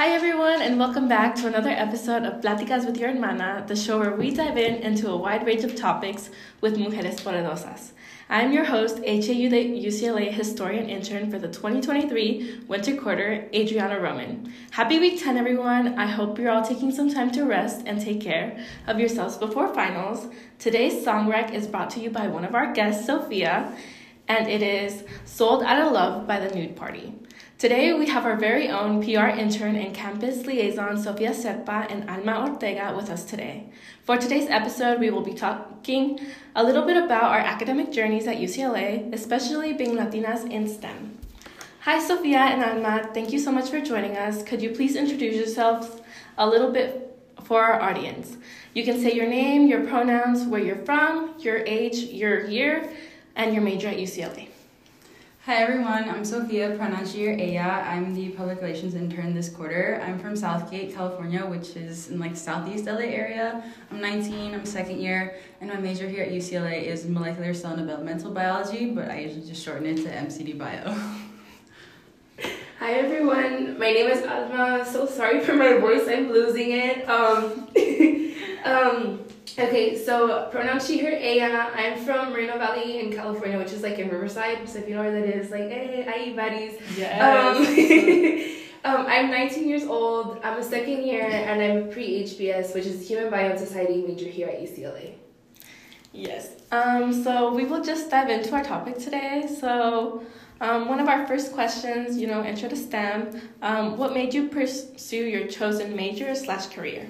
Hi, everyone, and welcome back to another episode of Pláticas with Your Hermana, the show where we dive in into a wide range of topics with Mujeres Poderosas. I'm your host, HAU UCLA historian intern for the 2023 winter quarter, Adriana Roman. Happy week 10, everyone. I hope you're all taking some time to rest and take care of yourselves before finals. Today's song rec is brought to you by one of our guests, Sofia, and it is Sold Out of Love by the Nude Party. Today, we have our very own PR intern and campus liaison, Sofia Cerpa and Alma Ortega, with us today. For today's episode, we will be talking a little bit about our academic journeys at UCLA, especially being Latinas in STEM. Hi, Sofia and Alma. Thank you so much for joining us. Could you please introduce yourselves a little bit for our audience? You can say your name, your pronouns, where you're from, your age, your year, and your major at UCLA. Hi everyone, I'm Sofia, she ella. I'm the public relations intern this quarter. I'm from South Gate, California, which is in like southeast LA area. I'm 19, I'm second year, and my major here at UCLA is molecular cell and developmental biology, but I usually just shorten it to MCD bio. Hi everyone, my name is Alma. So sorry for my voice, I'm losing it. Um, um, Okay, so pronoun she, her, ella. I'm from Moreno Valley in California, which is like in Riverside. So if you know where that is, like, hey, hi, buddies. Yes. Um, um, I'm 19 years old. I'm a second year, and I'm a pre-HBS, which is Human Bio and Society major here at UCLA. Yes. Um, so we will just dive into our topic today. So um, one of our first questions, you know, intro to STEM. Um, what made you pursue your chosen major slash career?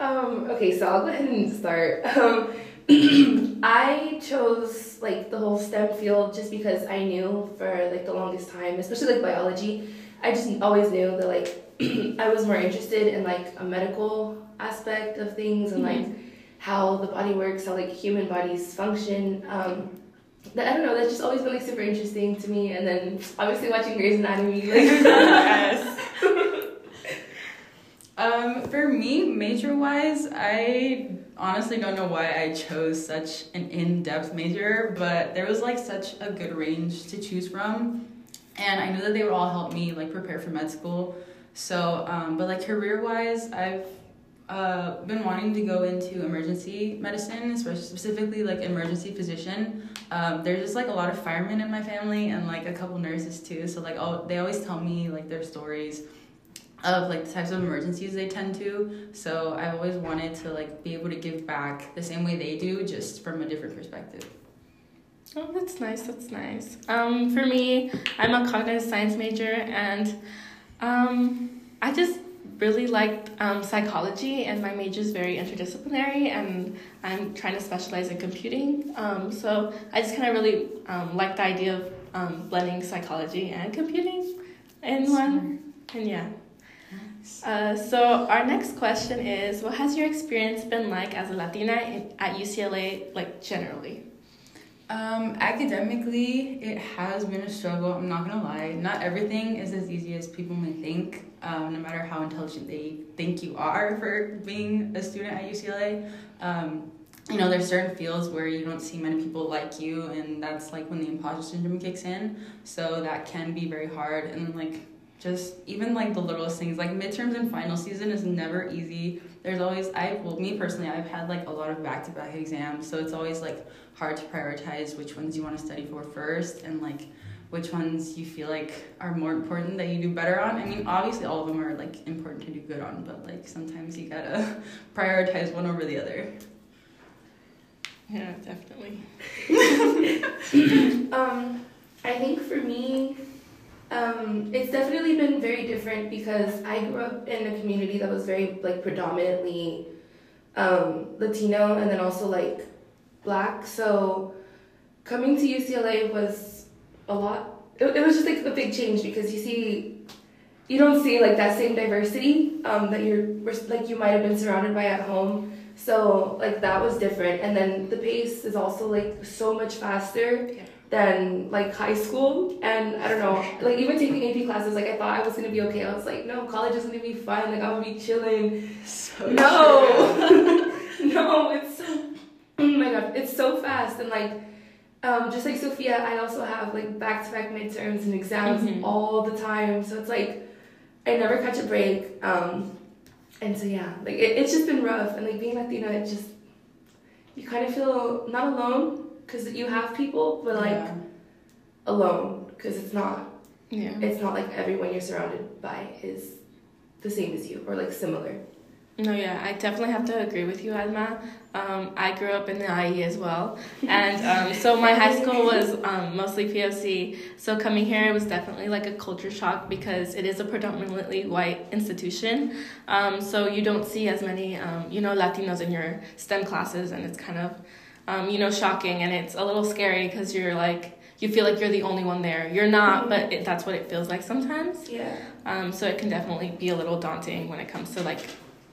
Um, okay, so I'll go ahead and start. Um, I chose like the whole STEM field just because I knew for like the longest time, especially like biology, I just always knew that like I was more interested in like a medical aspect of things and like mm-hmm. how the body works, how like human bodies function. Um, that, I don't know, that's just always been like super interesting to me. And then obviously watching Grey's Anatomy, like yes. Um, for me, major wise, I honestly don't know why I chose such an in depth major, but there was like such a good range to choose from. And I knew that they would all help me like prepare for med school. So, um, but like career wise, I've uh, been wanting to go into emergency medicine, specifically like emergency physician. Um, there's just like a lot of firemen in my family and like a couple nurses too. So like, all, they always tell me like their stories of like the types of emergencies they tend to. So I've always wanted to like be able to give back the same way they do, just from a different perspective. Oh, that's nice. That's nice. Um, for me, I'm a cognitive science major, and um, I just really liked um, psychology, and my major is very interdisciplinary, and I'm trying to specialize in computing. Um, so I just kind of really um, like the idea of um, blending psychology and computing in one. And yeah. Uh, so our next question is, what has your experience been like as a Latina in, at UCLA, like generally? Um, academically, it has been a struggle. I'm not gonna lie. Not everything is as easy as people may think. Um, no matter how intelligent they think you are for being a student at UCLA, um, you know, there's certain fields where you don't see many people like you, and that's like when the imposter syndrome kicks in. So that can be very hard, and like just even like the littlest things like midterms and final season is never easy. There's always i well me personally i've had like a lot of back-to-back exams so it's always like hard to prioritize which ones you want to study for first and like which ones you feel like are more important that you do better on. I mean obviously all of them are like important to do good on but like sometimes you gotta prioritize one over the other. Yeah definitely. Um i think for me um, it's definitely been very different because I grew up in a community that was very like predominantly um, Latino and then also like black. So coming to UCLA was a lot. It, it was just like a big change because you see, you don't see like that same diversity um, that you're like you might have been surrounded by at home. So like that was different, and then the pace is also like so much faster. Yeah than like high school. And I don't know like even taking AP classes like I thought I was gonna be okay. I was like no college is gonna be fun. Like I'm gonna be chilling. So no. no it's so oh my god it's so fast. And like um, just like Sofia I also have like back to back midterms and exams mm-hmm. all the time. So it's like I never catch a break. Um, and so yeah, like it, it's just been rough. And like being Latina, it just you kind of feel not alone because you have people, but like Yeah. alone because it's not Yeah. it's not like everyone you're surrounded by is the same as you or like similar. No, yeah, I definitely have to agree with you, Alma. Um, I grew up in the IE as well, and um, so my high school was um, mostly POC. So coming here, it was definitely like a culture shock because it is a predominantly white institution. Um, so you don't see as many, um, you know, Latinos in your STEM classes, and it's kind of, um, you know, shocking, and it's a little scary because you're like, you feel like you're the only one there. You're not, but it, that's what it feels like sometimes. Yeah. Um, so it can definitely be a little daunting when it comes to like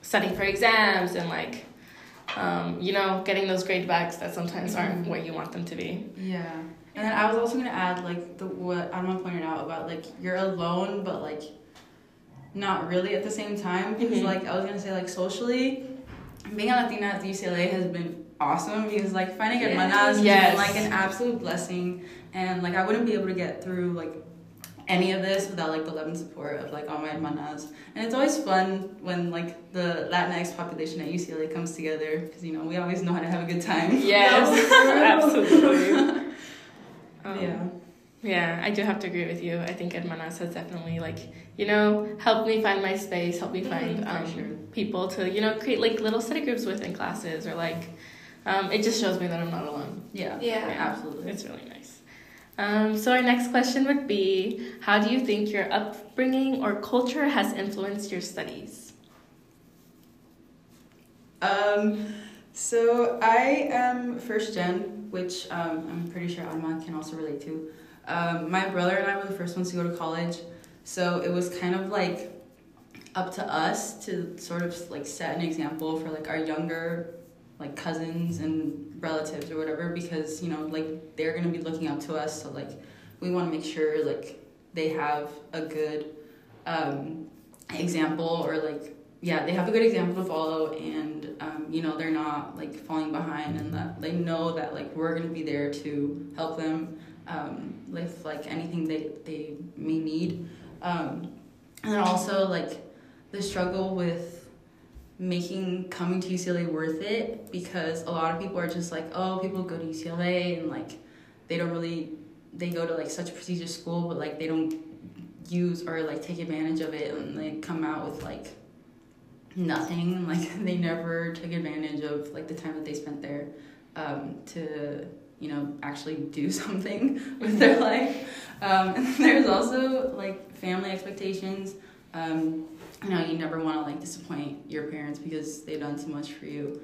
studying for exams and like, um, you know, getting those grade backs that sometimes aren't Mhm. where you want them to be. Yeah. And then I was also gonna add like the what Alma pointed out about like you're alone but like not really at the same time because Mhm. like I was gonna say like socially being a Latina at UCLA has been awesome because like finding Yes. hermanas has Yes. been like an absolute blessing and like I wouldn't be able to get through like any of this without like the love and support of like all my hermanas and it's always fun when like the Latinx population at UCLA comes together because you know we always know how to have a good time Yes, absolutely. Um, yeah Yeah, I do have to agree with you. I think Hermanas has definitely like, you know, helped me find my space, helped me find Mhm, um, sure. people to, you know, create like little study groups with in classes or like, um, it just shows me that I'm not alone. yeah Yeah. absolutely It's really nice. Um, so our next question would be, how do you think your upbringing or culture has influenced your studies? Um, so I am first gen, which um, I'm pretty sure Alma can also relate to. Um, my brother and I were the first ones to go to college, so it was kind of like up to us to sort of like set an example for like our younger like cousins and relatives or whatever because you know like they're gonna be looking up to us so like we want to make sure like they have a good um, example or like yeah, they have a good example to follow, and um, you know they're not like falling behind, and that they know that like we're gonna be there to help them um, with like anything they they may need, um, and also like the struggle with making coming to UCLA worth it because a lot of people are just like oh people go to UCLA and like they don't really they go to like such a prestigious school but like they don't use or like take advantage of it and they come out with like nothing like they never took advantage of like the time that they spent there um, to you know actually do something with their life. Um, there's also like family expectations. Um, you know you never want to like disappoint your parents because they've done so much for you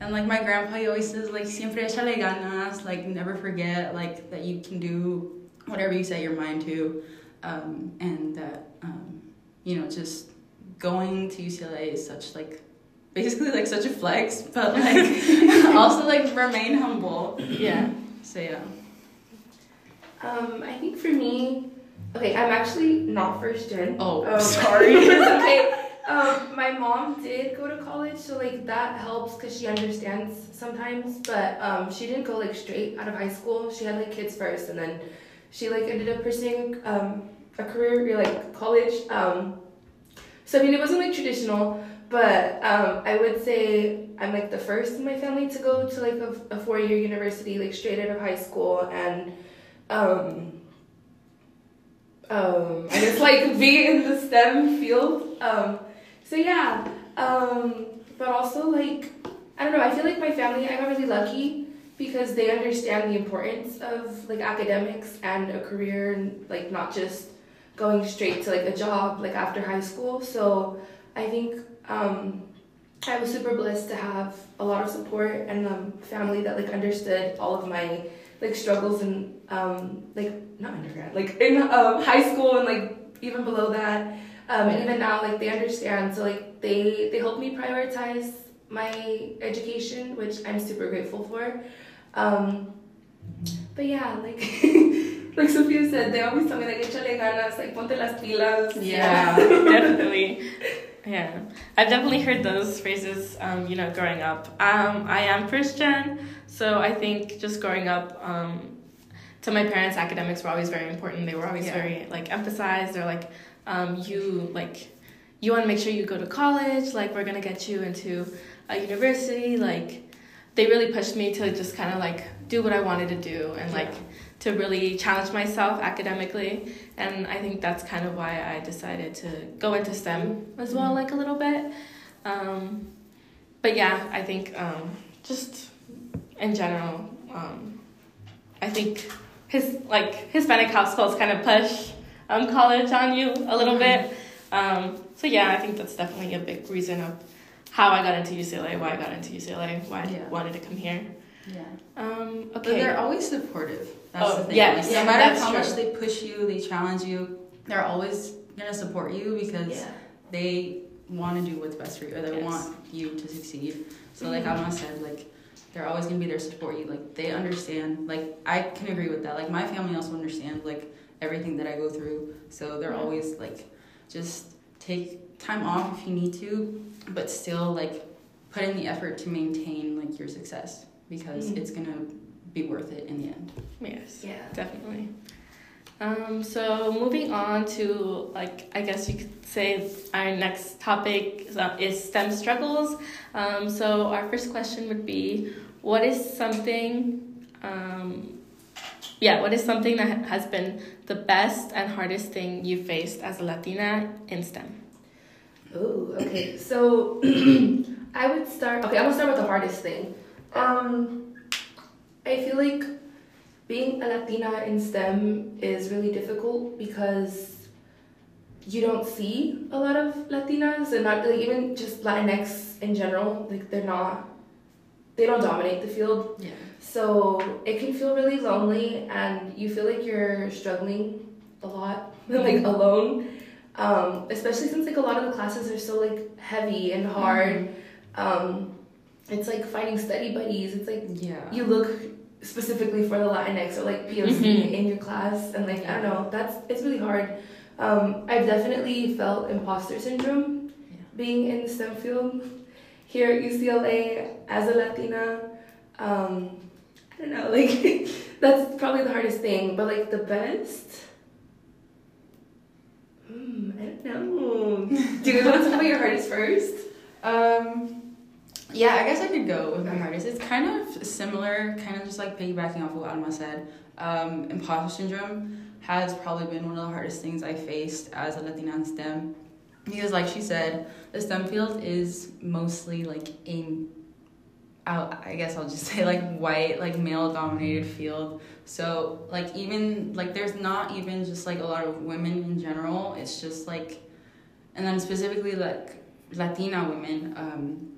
and like my grandpa he always says like siempre échale ganas like never forget like that you can do whatever you set your mind to um, and that um, you know just going to UCLA is such like basically like such a flex, but like also like remain humble. Yeah. So yeah. Um, I think for me, okay, I'm actually not first gen. Oh, Um, sorry. okay. Um, my mom did go to college, so like that helps because she understands sometimes. But um, she didn't go like straight out of high school. She had like kids first, and then she like ended up pursuing um, a career like college. Um, so I mean, it wasn't like traditional, but um, I would say I'm like the first in my family to go to like a, a four year university, like straight out of high school, and um, um, I guess like be in the STEM field. Um, so yeah, um, but also like I don't know. I feel like my family. I got really lucky because they understand the importance of like academics and a career, and like not just going straight to like a job like after high school. So I think um, I was super blessed to have a lot of support and um, family that like understood all of my like struggles and um, like not undergrad, like in um, high school and like even below that. Um, and even now, like they understand. So like they they help me prioritize my education, which I'm super grateful for. Um, but yeah, like like Sofia said, they always tell me like échale ganas, like ponte las pilas. Yeah, definitely. Yeah, I've definitely heard those phrases. Um, you know, growing up. Um, I am Christian, so I think just growing up, um, to my parents, academics were always very important. They were always Yeah. very like emphasized. They're like, um, you like you want to make sure you go to college like we're gonna get you into a university like they really pushed me to just kind of like do what i wanted to do and like to really challenge myself academically and i think that's kind of why i decided to go into stem as well Mhm. like a little bit um, but yeah i think um, just in general um, i think his like hispanic households kind of push um, college on you a little bit um, so yeah i think that's definitely a big reason of how i got into ucla why i got into ucla why i Yeah. wanted to come here Yeah. um, But okay they're always supportive. That's Oh, the thing. yes, Like, yeah, no matter that's how true. much they push you, they challenge you, they're always gonna support you because Yeah. they want to do what's best for you or they Yes. want you to succeed. So like Mhm. Alma said, like they're always gonna be there to support you. Like they understand. Like I can agree with that. Like my family also understands like everything that I go through. So they're Yeah. always like just take time off if you need to, but still like put in the effort to maintain like your success because Mhm. it's gonna be worth it in the end. yes Yeah. definitely um, so moving on to like i guess you could say our next topic is, uh, is stem struggles um, so our first question would be what is something um, yeah what is something that has been the best and hardest thing you faced as a latina in stem Oh, okay. So I would start. Okay, I'm gonna start with the hardest thing. Um, I feel like being a Latina in STEM is really difficult because you don't see a lot of Latinas, and not like even just Latinx in general. Like they're not, they don't dominate the field. Yeah. So it can feel really lonely, and you feel like you're struggling a lot, like alone. Um, especially since like a lot of the classes are so like heavy and hard. Um, it's like finding study buddies. It's like Yeah. you look specifically for the Latinx or like POC Mhm. in your class, and like I don't know, that's it's really hard. Um, I've definitely felt imposter syndrome Yeah. being in the STEM field here at UCLA as a Latina. Um, I don't know, like that's probably the hardest thing, but like the best. Hmm, I don't know. Do you want to talk about your hardest first? Um, yeah, I guess I could go with my hardest. It's kind of similar, kind of just like piggybacking off of what Alma said. Um, imposter syndrome has probably been one of the hardest things I faced as a Latina in STEM. Because, like she said, the STEM field is mostly like a, I I guess I'll just say like white, like male dominated field. So, like, even, like, there's not even just like a lot of women in general. It's just like, and then specifically like Latina women. Um,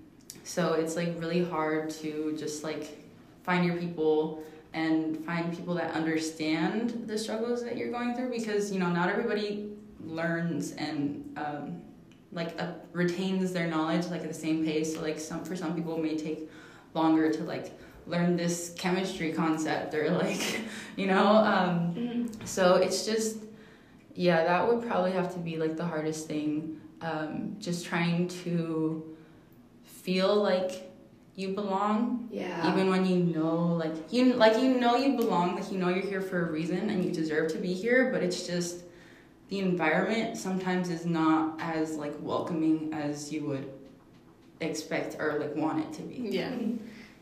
so it's like really hard to just like find your people and find people that understand the struggles that you're going through because you know not everybody learns and um, like uh, retains their knowledge like at the same pace. So like some for some people it may take longer to like learn this chemistry concept or like you know um, Mm-hmm. so it's just, yeah, that would probably have to be like the hardest thing. Um, just trying to feel like you belong, Yeah. even when you know, like you like you know you belong, like you know you're here for a reason and you deserve to be here. But it's just the environment sometimes is not as like welcoming as you would expect or like want it to be. Yeah,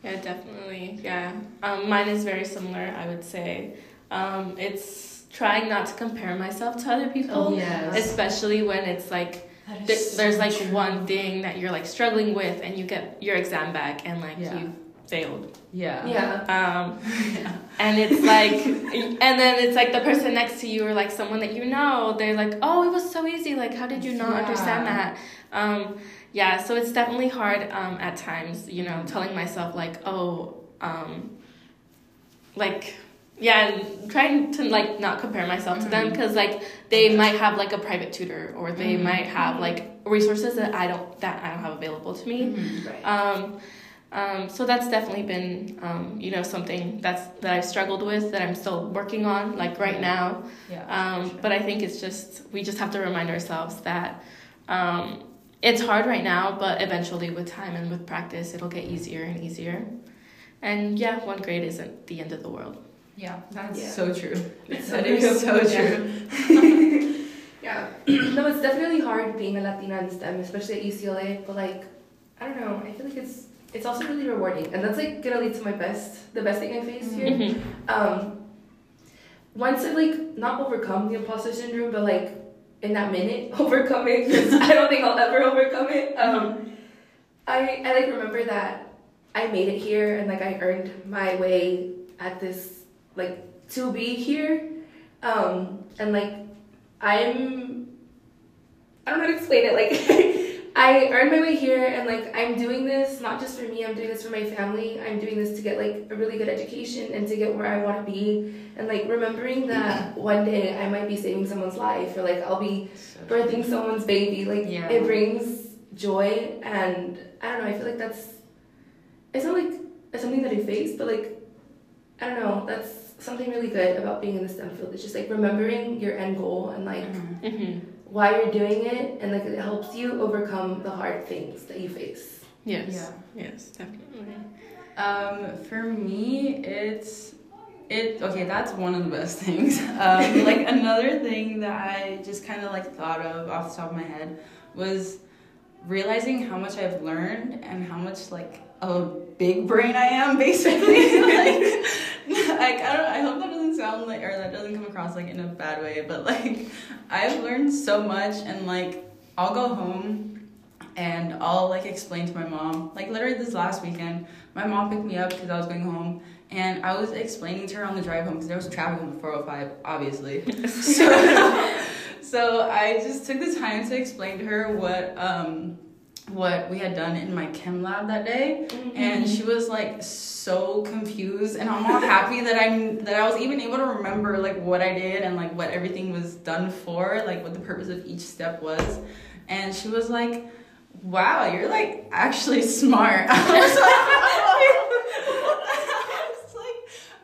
yeah, definitely. Yeah, um, mine is very similar. I would say um, it's trying not to compare myself to other people, Oh, yes. especially when it's like there, so there's like true. one thing that you're like struggling with, and you get your exam back, and like Yeah. you failed. Yeah. Yeah. Um, yeah. and it's like, and then it's like the person next to you or like someone that you know, they're like, oh, it was so easy. Like, how did you not Yeah. understand that? Um, yeah, so it's definitely hard um, at times, you know, telling myself, like, oh, um, like, yeah, and trying to like not compare myself to them because like they might have like a private tutor or they Mhm. might have like resources that I don't that I don't have available to me. Mhm. Right. Um, um, so that's definitely been, um, you know, something that's that I've struggled with that I'm still working on, like right now. Yeah. Um, sure. but I think it's just we just have to remind ourselves that um, it's hard right now, but eventually with time and with practice, it'll get easier and easier. And yeah, one grade isn't the end of the world. Yeah, that's Yeah. so true. It's that so is real. so Yeah. true. yeah. no, it's definitely hard being a Latina in STEM, especially at UCLA. But like, I don't know. I feel like it's it's also really rewarding, and that's like gonna lead to my best, the best thing I faced here. Mhm. Um, once I've like not overcome the imposter syndrome, but like in that minute overcome it, 'cause I don't think I'll ever overcome it. Um, I I like remember that I made it here and like I earned my way at this like to be here, um, and like I'm I don't know how to explain it. Like I earned my way here and like I'm doing this not just for me, I'm doing this for my family. I'm doing this to get like a really good education and to get where I want to be. And like remembering that one day I might be saving someone's life or like I'll be birthing someone's baby. Like Yeah. it brings joy and I don't know, I feel like that's it's not like it's something that I face, but like I don't know, that's something really good about being in the STEM field. It's just like remembering your end goal and like Mhm. Why you're doing it and like it helps you overcome the hard things that you face. Yes. Yeah. Yes, definitely. Um, for me, it's it. Okay, that's one of the best things. Um, like another thing that I just kind of like thought of off the top of my head was realizing how much I've learned and how much like a big brain I am, basically. like, like I don't. I hope that doesn't sound like or that doesn't come across like in a bad way, but like I've learned so much and like I'll go home and I'll like explain to my mom. Like literally this last weekend, my mom picked me up because I was going home, and I was explaining to her on the drive home because there was traffic on the 405, obviously. so, so I just took the time to explain to her what um what we had done in my chem lab that day, and she was like so confused, and I'm all happy that I'm that I was even able to remember like what I did and like what everything was done for, like what the purpose of each step was, and she was like wow, you're like actually smart. I was like,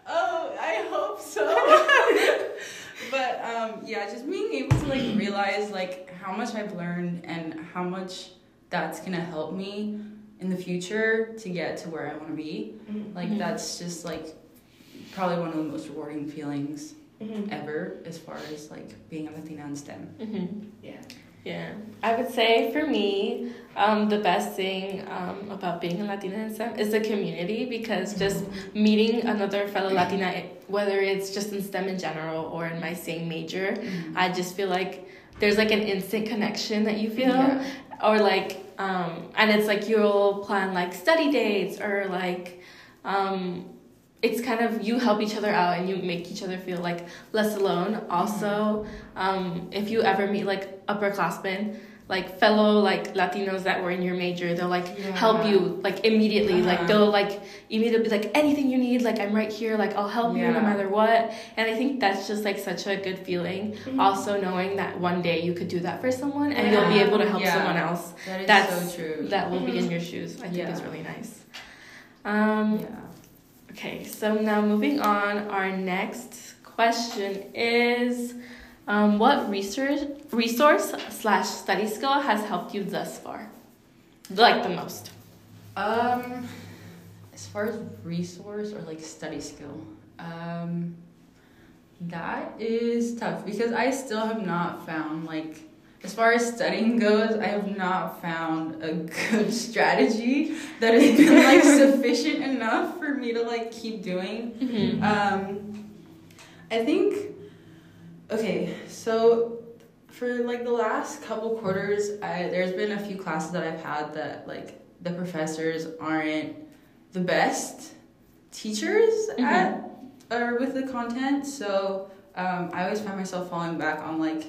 oh, I hope so. but um, yeah, just being able to like realize like how much I've learned and how much that's gonna help me in the future to get to where I want to be. Mhm. Like Mhm. that's just like probably one of the most rewarding feelings Mhm. ever as far as like being a Latina in STEM. Mm-hmm. Yeah. Yeah, I would say for me, um, the best thing um, about being a Latina in STEM is the community because just meeting another fellow Latina, whether it's just in STEM in general or in my same major, I just feel like there's like an instant connection that you feel, Yeah. or like, um, and it's like you'll plan like study dates or like, um, it's kind of you help each other out and you make each other feel like less alone. Also, um, if you ever meet like upperclassmen, like fellow like Latinos that were in your major, they'll like help you like immediately. Like Uh-huh. they'll like immediately be like anything you need, like I'm right here, like I'll help you no matter what. And I think that's just like such a good feeling. Mhm. Also knowing that one day you could do that for someone and you'll be able to help Yeah. someone else That is That's- so true. that will be in Mhm. your shoes. I think Yeah. it's really nice. Um, yeah. Okay, so now moving on, our next question is um, what research, resource slash study skill has helped you thus far? Like the most. Um, as far as resource or like study skill, um, that is tough because I still have not found like, as far as studying goes, I have not found a good strategy that has been like sufficient enough for me to like keep doing. Mm-hmm. Um, I think, okay, so for like the last couple quarters, I there's been a few classes that I've had that like the professors aren't the best teachers at or with the content. So um, I always find myself falling back on like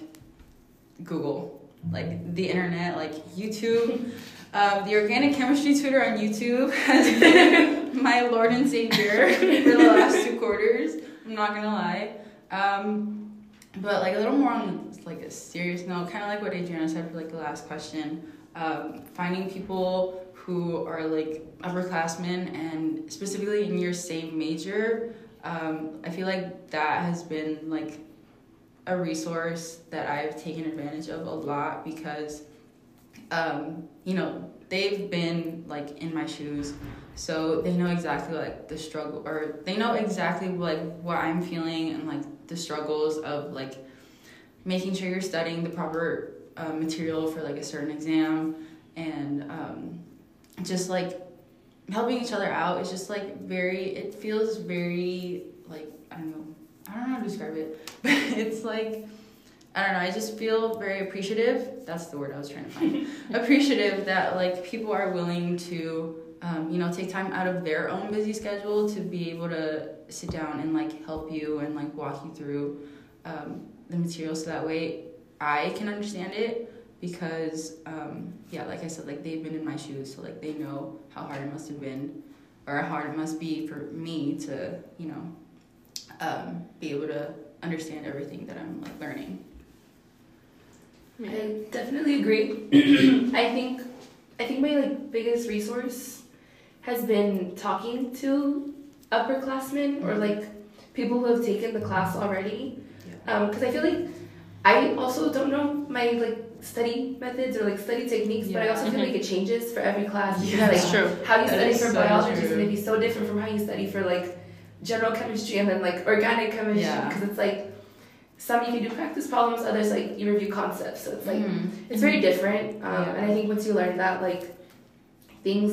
Google, like the internet, like YouTube. Um, the organic chemistry tutor on YouTube has been my lord and savior for the last two quarters. I'm not gonna lie. Um, but like a little more on like a serious note, kind of like what Adriana said for like the last question. Um, finding people who are like upperclassmen and specifically in your same major. Um, I feel like that has been like a resource that I've taken advantage of a lot because um, you know, they've been like in my shoes, so they know exactly like the struggle, or they know exactly like what I'm feeling and like the struggles of like making sure you're studying the proper uh, material for like a certain exam and um, just like helping each other out. Is just like very it feels very like i don't know i don't know how to describe it but it's like i don't know i just feel very appreciative. That's the word i was trying to find. Appreciative that like people are willing to um, you know take time out of their own busy schedule to be able to sit down and like help you and like walk you through um, the material so that way i can understand it because um, yeah like i said like they've been in my shoes so like they know how hard it must have been or how hard it must be for me to you know um, be able to understand everything that i'm like learning I definitely agree. I think I think my like biggest resource has been talking to upperclassmen or like people who have taken the class already. Because I feel like I also don't know my like study methods or like study techniques, but I also feel like it changes for every class. Because, Yeah. like, That's true. how you That study for so biology is going to be so different from how you study for like general chemistry and then like organic chemistry Yeah. because it's like some you can do practice problems others like you review concepts so it's like Mhm. it's very different um, Yeah. and i think once you learn that like things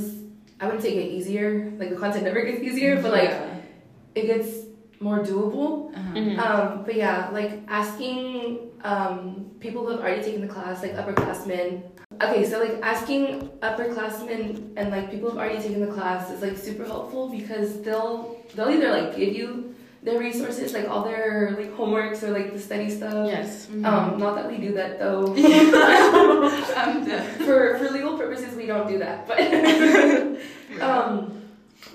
i wouldn't say get easier like the content never gets easier but like Yeah. it gets more doable Uh-huh. Mhm. um, but yeah, like asking um, people who have already taken the class, like upperclassmen. Okay, so like asking upperclassmen and like people who've already taken the class is like super helpful because they'll they'll either like give you their resources, like all their like homeworks or like the study stuff. Yes. Mhm. Um, not that we do that though. I'm for for legal purposes, we don't do that, but. um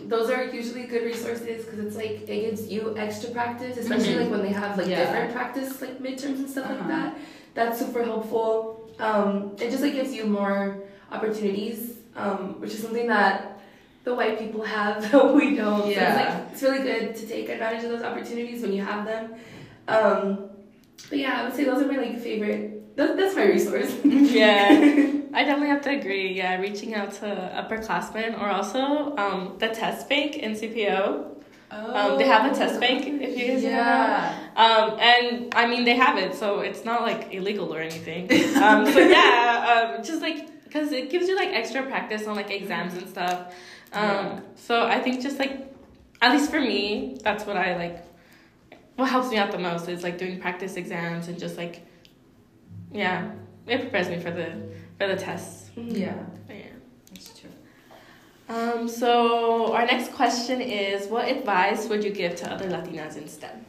those are usually good resources because it's like it gives you extra practice especially Mhm. like when they have like Yeah. different practice like midterms and stuff like Uh-huh. that that's super helpful um it just like gives you more opportunities um which is something that the white people have that we don't so it's Yeah. like it's really good to take advantage of those opportunities when you have them um but yeah i would say those are my like favorite that, that's my resource Yeah. I definitely have to agree. Yeah, reaching out to upperclassmen or also um, the test bank in CPO. Um, they have a test bank if you guys know. Yeah. Um, and I mean, they have it, so it's not like illegal or anything. Um, so yeah, um, just like because it gives you like extra practice on like exams and stuff. Um, So I think just like, at least for me, that's what I like. What helps me out the most is like doing practice exams and just like, yeah, it prepares me for the for the tests. Yeah. But, yeah. That's true. Um, so our next question is, what advice would you give to other Latinas in STEM?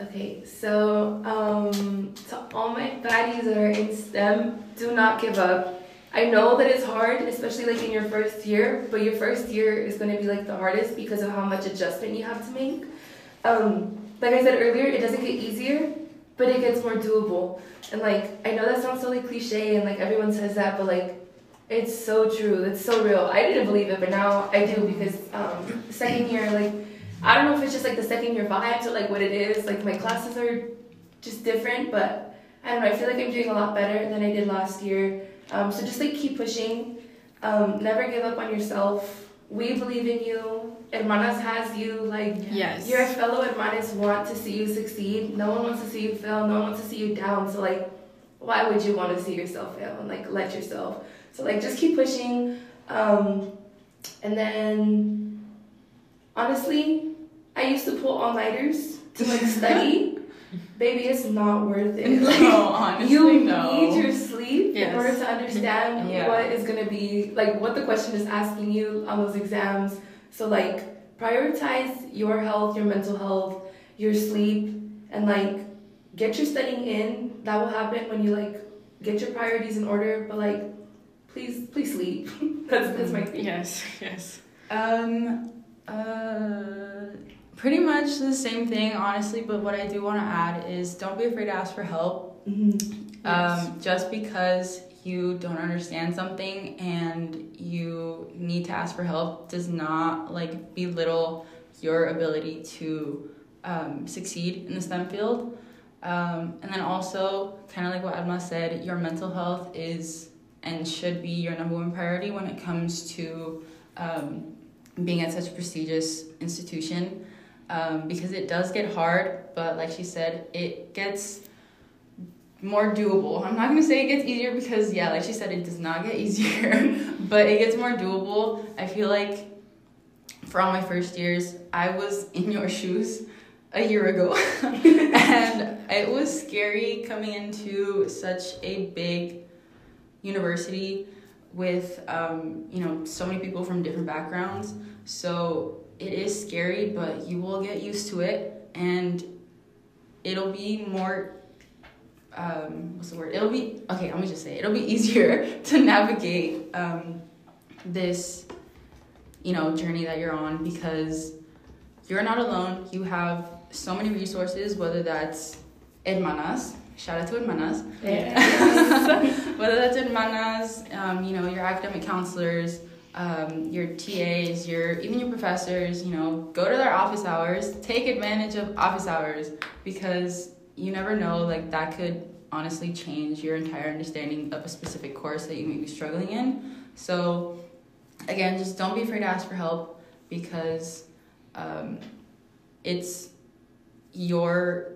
Okay, so um, to all my baddies that are in STEM, do not give up. I know that it's hard, especially like in your first year, but your first year is going to be like the hardest because of how much adjustment you have to make. Um, like I said earlier, it doesn't get easier, but it gets more doable. And like, I know that sounds so like cliche and like everyone says that, but like, it's so true. It's so real. I didn't believe it, but now I do because um, second year, like, I don't know if it's just like the second year vibes or like what it is. Like my classes are just different, but I don't know. I feel like I'm doing a lot better than I did last year. Um, so just like keep pushing. Um, never give up on yourself. We believe in you. Hermanas has you. Like Yes. your fellow hermanas want to see you succeed. No one wants to see you fail. No one wants to see you down. So like, why would you want to see yourself fail and like let yourself? So like, just keep pushing. Um, and then, honestly, I used to pull all nighters to like study. Baby, it's not worth it. Like, No, honestly, you no. need your sleep Yes. in order to understand Yeah. what is gonna be like what the question is asking you on those exams. So like prioritize your health, your mental health, your sleep, and like get your studying in. That will happen when you like get your priorities in order. But like, please, please sleep. that's that's my thing. Yes, yes. Um, uh, pretty much the same thing, honestly. But what I do want to add is don't be afraid to ask for help. Mm-hmm. Um, just because you don't understand something and you need to ask for help does not like belittle your ability to um, succeed in the STEM field. Um, and then also, kind of like what Alma said, your mental health is and should be your number one priority when it comes to um, being at such a prestigious institution um, because it does get hard, but like she said, it gets more doable. I'm not gonna say it gets easier because yeah, like she said, it does not get easier, but it gets more doable. I feel like for all my first years, I was in your shoes a year ago, and it was scary coming into such a big university with um, you know so many people from different backgrounds. So it is scary, but you will get used to it, and it'll be more um, what's the word? It'll be okay. Let me just say it. it'll be easier to navigate um, this, you know, journey that you're on because you're not alone. You have so many resources, whether that's hermanas. Shout out to hermanas. whether that's hermanas, um, you know, your academic counselors, um, your TAs, your even your professors. You know, go to their office hours. Take advantage of office hours because you never know, like that could honestly change your entire understanding of a specific course that you may be struggling in. So, again, just don't be afraid to ask for help because um, it's your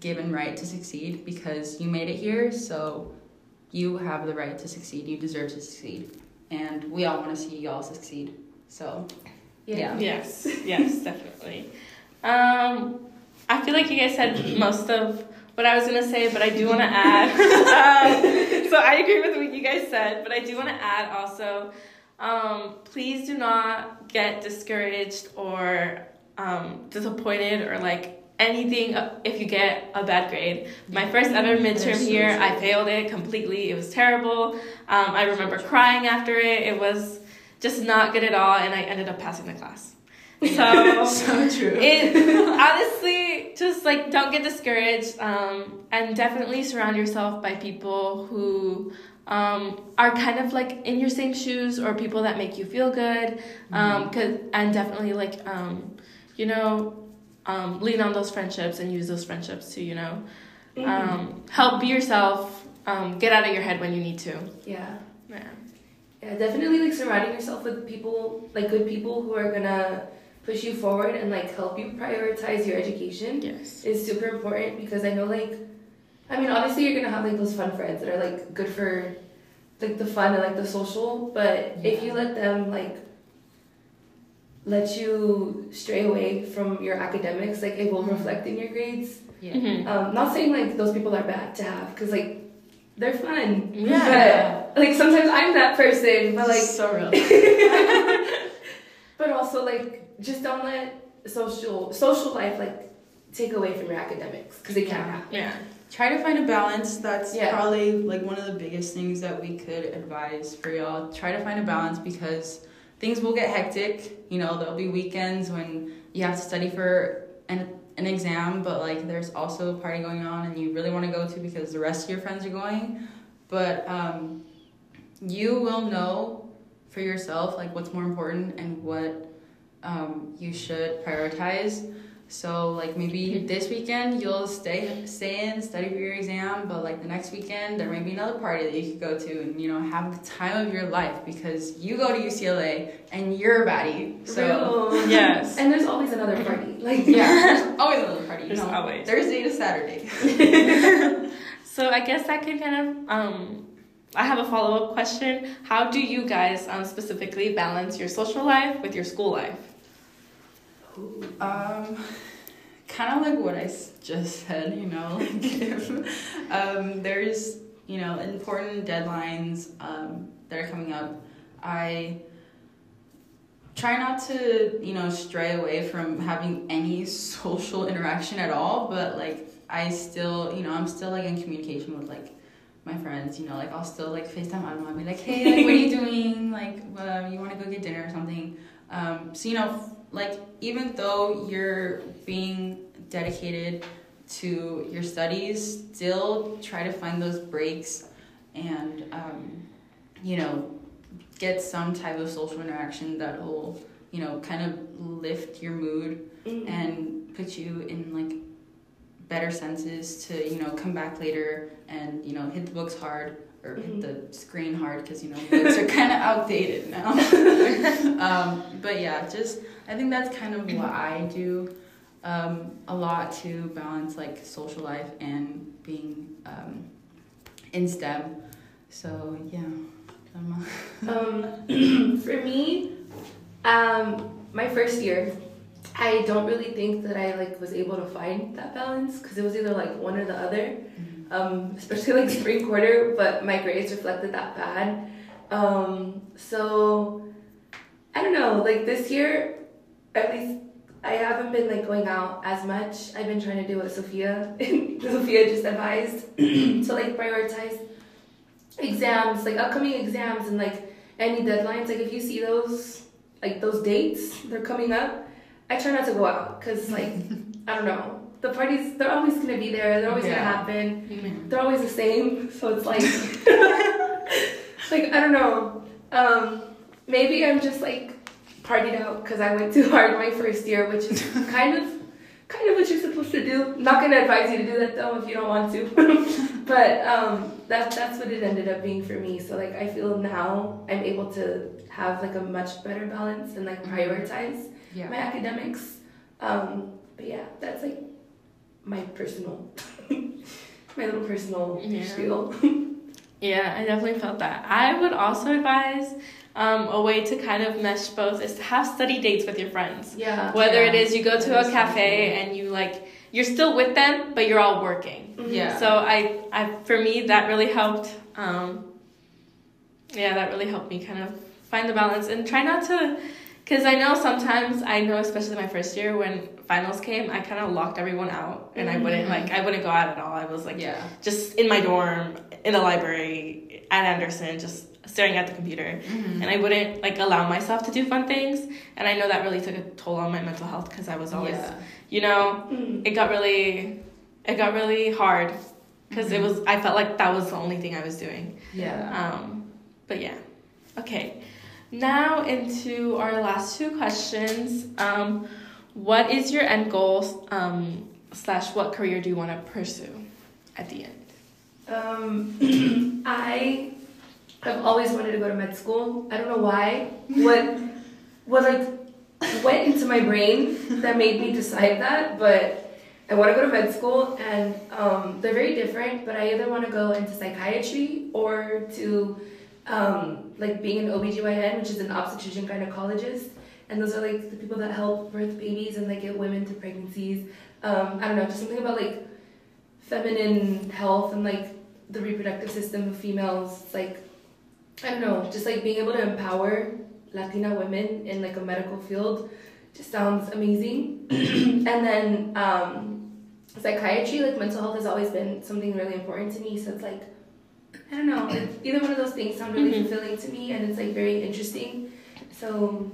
given right to succeed because you made it here. So, you have the right to succeed. You deserve to succeed. And we all want to see y'all succeed. So, yeah. Yes, yes, definitely. Um, I feel like you guys said most of what I was gonna say, but I do want to add. um, so I agree with what you guys said, but I do want to add also. Um, please do not get discouraged or um, disappointed or like anything if you get a bad grade. My first ever midterm here, I failed it completely. It was terrible. Um, I remember crying after it. It was just not good at all, and I ended up passing the class. So, so true. It honestly just like don't get discouraged, um, and definitely surround yourself by people who um, are kind of like in your same shoes or people that make you feel good. Um, cause, and definitely like um, you know um, lean on those friendships and use those friendships to you know um, help be yourself. Um, get out of your head when you need to. Yeah. Yeah. Yeah, definitely like surrounding yourself with people, like good people who are gonna push you forward and like help you prioritize your education Yes. is super important because I know like I mean obviously you're gonna have like those fun friends that are like good for like the fun and like the social, but if you let them like let you stray away from your academics, like it will reflect in your grades. Yeah. Mhm. Um, not saying like those people are bad to have, cause like they're fun. Yeah. But like sometimes I'm that person, but like so real. but also like just don't let social social life like take away from your academics because it can happen. Yeah. Try to find a balance. That's Yeah. probably like one of the biggest things that we could advise for y'all. Try to find a balance because things will get hectic. You know, there'll be weekends when you have to study for an an exam, but like there's also a party going on and you really want to go to because the rest of your friends are going. But um, you will know for yourself like what's more important and what um, you should prioritize. So like maybe this weekend you'll stay stay in, study for your exam, but like the next weekend there may be another party that you could go to and you know have the time of your life because you go to UCLA and you're a baddie. So Real. Yes. And there's always another party. Like yeah, there's always another party. You There's know, always. Thursday to Saturday. So I guess that can kind of um I have a follow up question. How do you guys um, specifically balance your social life with your school life? Um, kind of like what I just said, you know, like if um, there's, you know, important deadlines um, that are coming up, I try not to, you know, stray away from having any social interaction at all, but like I still, you know, I'm still like in communication with like my friends, you know, like I'll still like FaceTime Alma and be like, hey, like, what are you doing? Like, uh, you want to go get dinner or something? Um, so, you know, like even though you're being dedicated to your studies, still try to find those breaks and, um, you know, get some type of social interaction that will, you know, kind of lift your mood Mm. and put you in like better senses to you know come back later and you know hit the books hard or hit the screen hard because you know books are kind of outdated now um, but yeah just i think that's kind of what i do um, a lot to balance like social life and being um, in STEM. So yeah. um, for me, um, my first year, I don't really think that I like was able to find that balance because it was either like one or the other, mm-hmm. um, especially like spring quarter. But my grades reflected that bad. Um, so I don't know. Like this year, at least I haven't been like going out as much. I've been trying to do what Sofia Sofia just advised to like prioritize exams, like upcoming exams and like any deadlines. Like if you see those like those dates, they're coming up. I try not to go out because like I don't know. The parties they're always gonna be there. They're always yeah. gonna happen. Mm-hmm. They're always the same. So it's like like I don't know. Um, maybe I'm just like partied out because I went too hard my first year, which is kind of kind of what you're supposed to do. not gonna advise you to do that though if you don't want to. but um, that that's what it ended up being for me. So like I feel now I'm able to have like a much better balance and like mm-hmm. prioritize yeah. my academics. Um, but yeah, that's like my personal my little personal yeah. spiel. yeah, I definitely felt that. I would also advise um, a way to kind of mesh both is to have study dates with your friends. Yeah. Whether yeah. it is you go to a cafe and you like you're still with them, but you're all working. Mm-hmm. Yeah. So I, I for me that really helped. Um, yeah, that really helped me kind of find the balance and try not to, because I know sometimes I know especially my first year when finals came, I kind of locked everyone out and mm-hmm. I wouldn't like I wouldn't go out at all. I was like yeah. just in my dorm in the library at Anderson, just staring at the computer mm-hmm. and i wouldn't like allow myself to do fun things and i know that really took a toll on my mental health because i was always yeah. you know mm-hmm. it got really it got really hard because mm-hmm. it was i felt like that was the only thing i was doing yeah um but yeah okay now into our last two questions um what is your end goal um slash what career do you want to pursue at the end um i I've always wanted to go to med school. I don't know why. What what like went into my brain that made me decide that, but I want to go to med school, and um, they're very different. But I either want to go into psychiatry or to um, like being an OBGYN, which is an obstetrician gynecologist, and those are like the people that help birth babies and like get women to pregnancies. Um, I don't know, just something about like feminine health and like the reproductive system of females. like I don't know, just like being able to empower Latina women in like a medical field just sounds amazing. and then um, psychiatry, like mental health, has always been something really important to me. So it's like, I don't know, either one of those things sound really mm-hmm. fulfilling to me, and it's like very interesting. So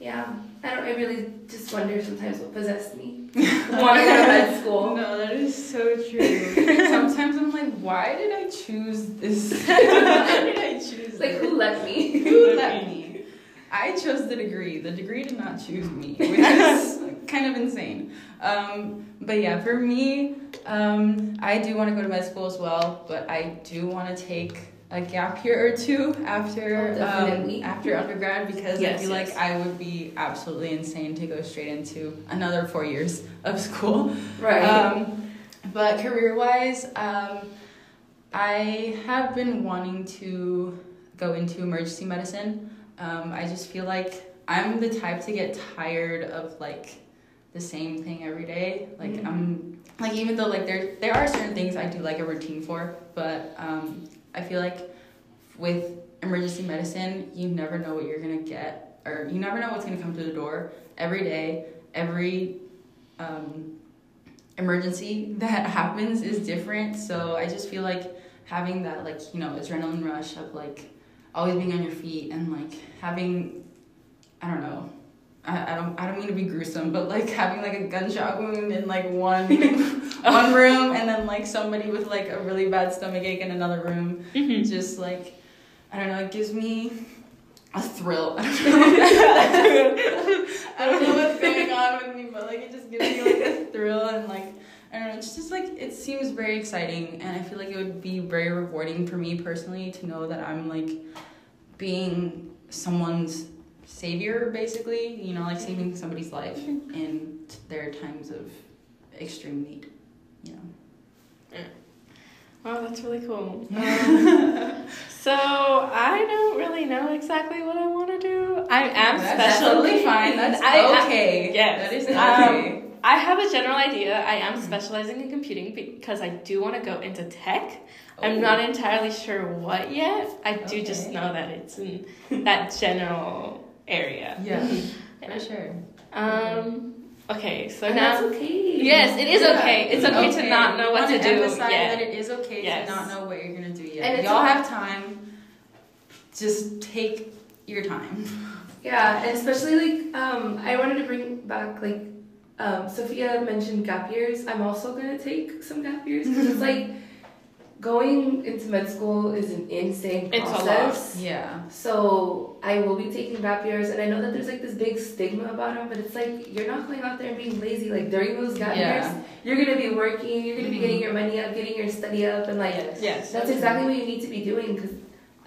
yeah, I don't. I really just wonder sometimes what possessed me. Want to go to med school? No, that is so true. sometimes I'm like, why did I choose this? why did I choose? Like, who let me? Who let me? I chose the degree. The degree did not choose me, which is kind of insane. Um, but yeah, for me, um, I do want to go to med school as well, but I do want to take a gap year or two after oh, um, after undergrad because yes, I feel yes. like I would be absolutely insane to go straight into another four years of school. Right. Um, but career wise, um, I have been wanting to go into emergency medicine. Um, I just feel like I'm the type to get tired of like the same thing every day. Like mm-hmm. I'm like even though like there there are certain things I do like a routine for, but um, I feel like with emergency medicine, you never know what you're gonna get, or you never know what's gonna come to the door every day. Every um, emergency that happens is different. So I just feel like having that like you know adrenaline rush of like always being on your feet and like having I don't know I, I don't I don't mean to be gruesome, but like having like a gunshot wound in like one one room and then like somebody with like a really bad stomach ache in another room. Mm-hmm. Just like I don't know, it gives me a thrill. I don't know. I don't know what's going on with me, but like it just gives me like a thrill and like I don't know, it's just like it seems very exciting and I feel like it would be very rewarding for me personally to know that I'm like being someone's savior basically you know like saving somebody's life in their times of extreme need you know Wow, that's really cool. Um, so I don't really know exactly what I want to do. I am That's special. totally fine. That's I- I- okay. yes. That is Um, okay. I have a general idea. I am specializing in computing because I do want to go into tech. I'm Oh. not entirely sure what yet. I do just know that it's in that general area. Yeah, for sure. Um. Okay. So And now. that's okay. Yes, it is Yeah, okay. It's okay, to not know what Wanna do. Emphasize Yeah. that it is okay Yes. to not know what you're gonna do yet. And Y'all okay- have time. Just take your time. Yeah, and especially like um, I wanted to bring back like um, Sofia mentioned gap years. I'm also gonna take some gap years because it's like going into med school is an insane It's a lot. process. Yeah. So I will be taking gap years, and I know that there's like this big stigma about them, but it's like you're not going out there and being lazy. Like during those gap Yeah. years, you're gonna be working, you're gonna be Mhm. getting your money up, getting your study up, and like Yes. that's exactly what you need to be doing because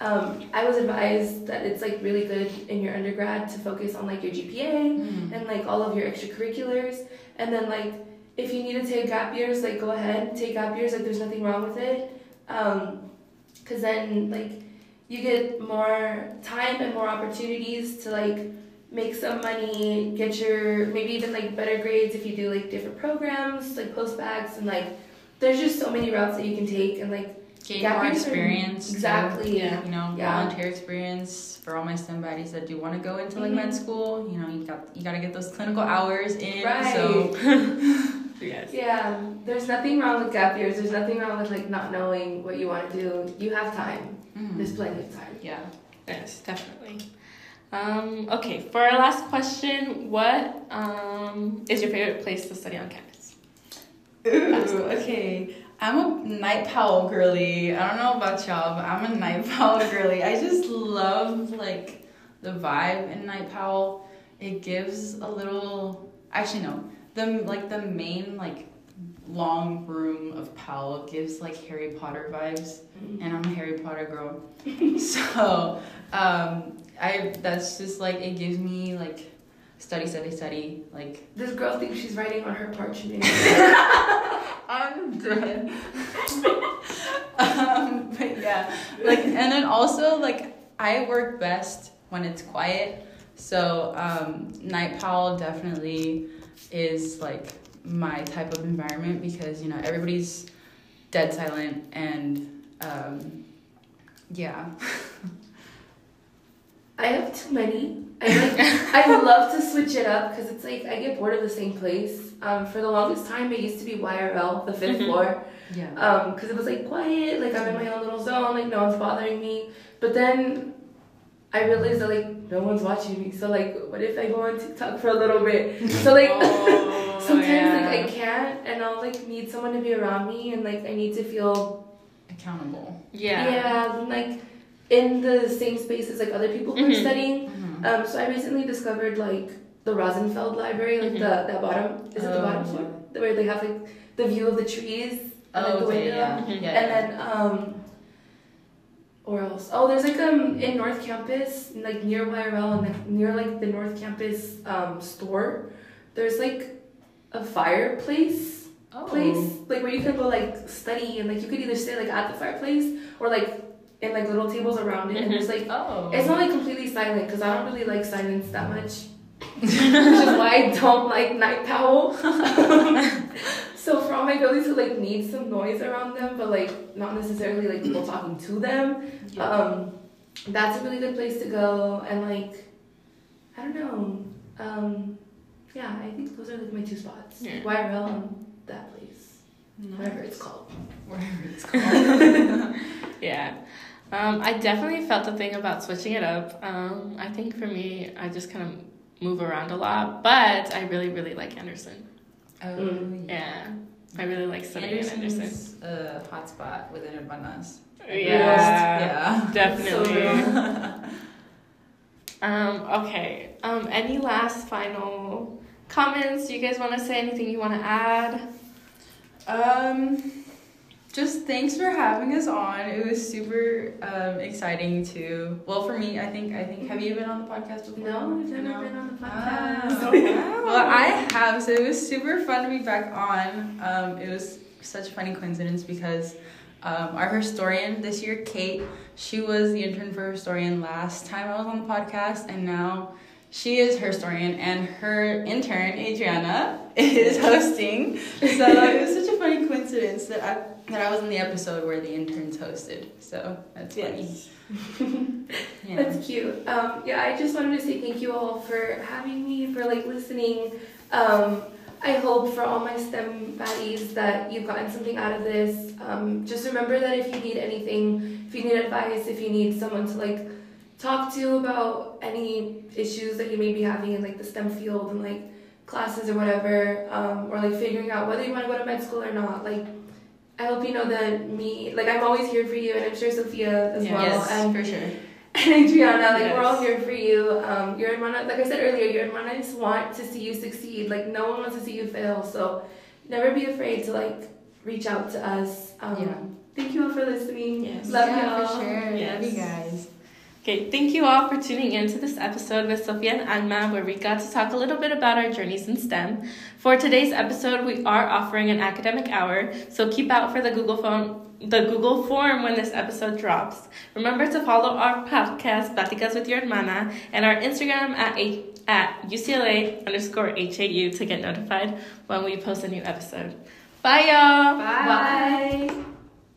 um, I was advised that it's like really good in your undergrad to focus on like your GPA Mhm. and like all of your extracurriculars, and then like if you need to take gap years, like go ahead, take gap years. Like there's nothing wrong with it, because then like you get more time and more opportunities to like make some money, get your maybe even like better grades if you do like different programs like post and like there's just so many routes that you can take and like Gain more are- experience. too. exactly Yeah. You know, Yeah. volunteer experience for all my STEM buddies that do want to go into like Mhm. med school. You know, you got you got to get those clinical hours in. Right. So Yes. Yeah, there's nothing wrong with gap years. There's nothing wrong with like not knowing what you want to do. You have time. mhm. There's plenty of time. yeah. Yes, definitely. Um, okay, for our last question, what um, is your favorite place to study on campus? Ooh, okay. I'm a night powell girly. I don't know about y'all, but I'm a night powell girly. I just love like the vibe in night powell. It gives a little. Actually, no. The like the main like long room of Powell gives like Harry Potter vibes, and I'm a Harry Potter girl. so um, I that's just like it gives me like study, study, study. Like This girl thinks she's writing on her parchment. I'm dead. um, but yeah, like, and then also like I work best when it's quiet. So um, night Powell definitely is like my type of environment because you know everybody's dead silent and um, yeah. I have too many. I like. I love to switch it up because it's like I get bored of the same place. Um, for the longest time, it used to be YRL, the 5th Mhm. floor. Yeah. Um, because it was like quiet, like I'm in my own little zone, like no one's bothering me. But then I realized that like no one's watching me. So like, what if I go on TikTok for a little bit? So like. Oh, Sometimes yeah. like I can't, and I'll like need someone to be around me, and like I need to feel Accountable. yeah. yeah, like in the same space as like other people who are Mhm. studying. Mhm. Um, so I recently discovered like the Rosenfeld Library, like Mhm. the that bottom is it the bottom Oh. floor where they have like the view of the trees and like, Oh, the okay, window, yeah. Mhm. yeah. and then um. Or else, oh, there's like um in North Campus, like near YRL and near like the North Campus um store, there's like a fireplace oh. place like where you can go like study and like you could either stay like at the fireplace or like in like little tables around it and there's like Oh. it's not like completely silent because I don't really like silence that much which is why I don't like night powell so for all my girlies who like need some noise around them but like not necessarily like people talking to them Yeah. um that's a really good place to go and like I don't know um yeah I think those are like my two spots Yeah. YRL and that place whatever it's called. Wherever it's called. Yeah. Um, I definitely felt the thing about switching it up. Um, I think for me, I just kind of move around a lot, but I really, really like Anderson. oh, Mm. Yeah. I really like studying at Anderson. Anderson's a hotspot within Hermanas. Yeah. Yeah. Definitely. Um, okay. Um, any last final comments? Do you guys want to say anything you want to add? Um, just thanks for having us on. It was super um, exciting to. Well, for me, I think I think have you been on the podcast before? No, I've never No? been on the Ah. podcast. well, I have, so it was super fun to be back on. Um, it was such a funny coincidence because Um, our historian this year, Kate, she was the intern for historian last time I was on the podcast, and now she is her historian, and her intern, Adriana, is hosting. So it was such a funny coincidence that I, that I was in the episode where the interns hosted. So that's funny. Yeah. That's cute. Um, yeah, I just wanted to say thank you all for having me, for like listening. Um, I hope for all my STEM baddies that you've gotten something out of this. Um, just remember that if you need anything, if you need advice, if you need someone to like talk to about any issues that you may be having in like the STEM field and like classes or whatever, um, or like figuring out whether you want to go to med school or not, like I hope you know that me, like I'm always here for you, and I'm sure Sofia as well, yes, and, for sure. and Adriana, like we're all here for you. Um, your hermana, like I said earlier, your hermanas want to see you succeed. Like no one wants to see you fail, so never be afraid to like reach out to us. Um, Yeah. Thank you all for listening. Yes. Love yeah, y'all. for sure. Yes. Love you guys. Okay, thank you all for tuning in to this episode with Sofia and Alma, where we got to talk a little bit about our journeys in STEM. For today's episode, we are offering an academic hour, so keep out for the Google phone. The Google form when this episode drops. Remember to follow our podcast, Platicas with Your Hermana, and our Instagram at, a- at UCLA underscore HAU to get notified when we post a new episode. Bye, y'all! Bye.